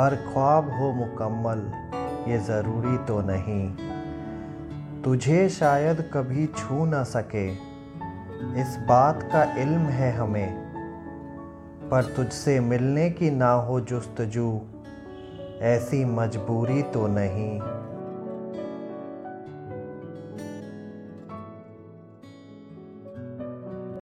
हर ख्वाब हो मुकम्मल, ये ज़रूरी तो नहीं। तुझे शायद कभी छू ना सके, इस बात का इल्म है हमें। पर तुझसे मिलने की ना हो जुस्तजू, ऐसी मजबूरी तो नहीं।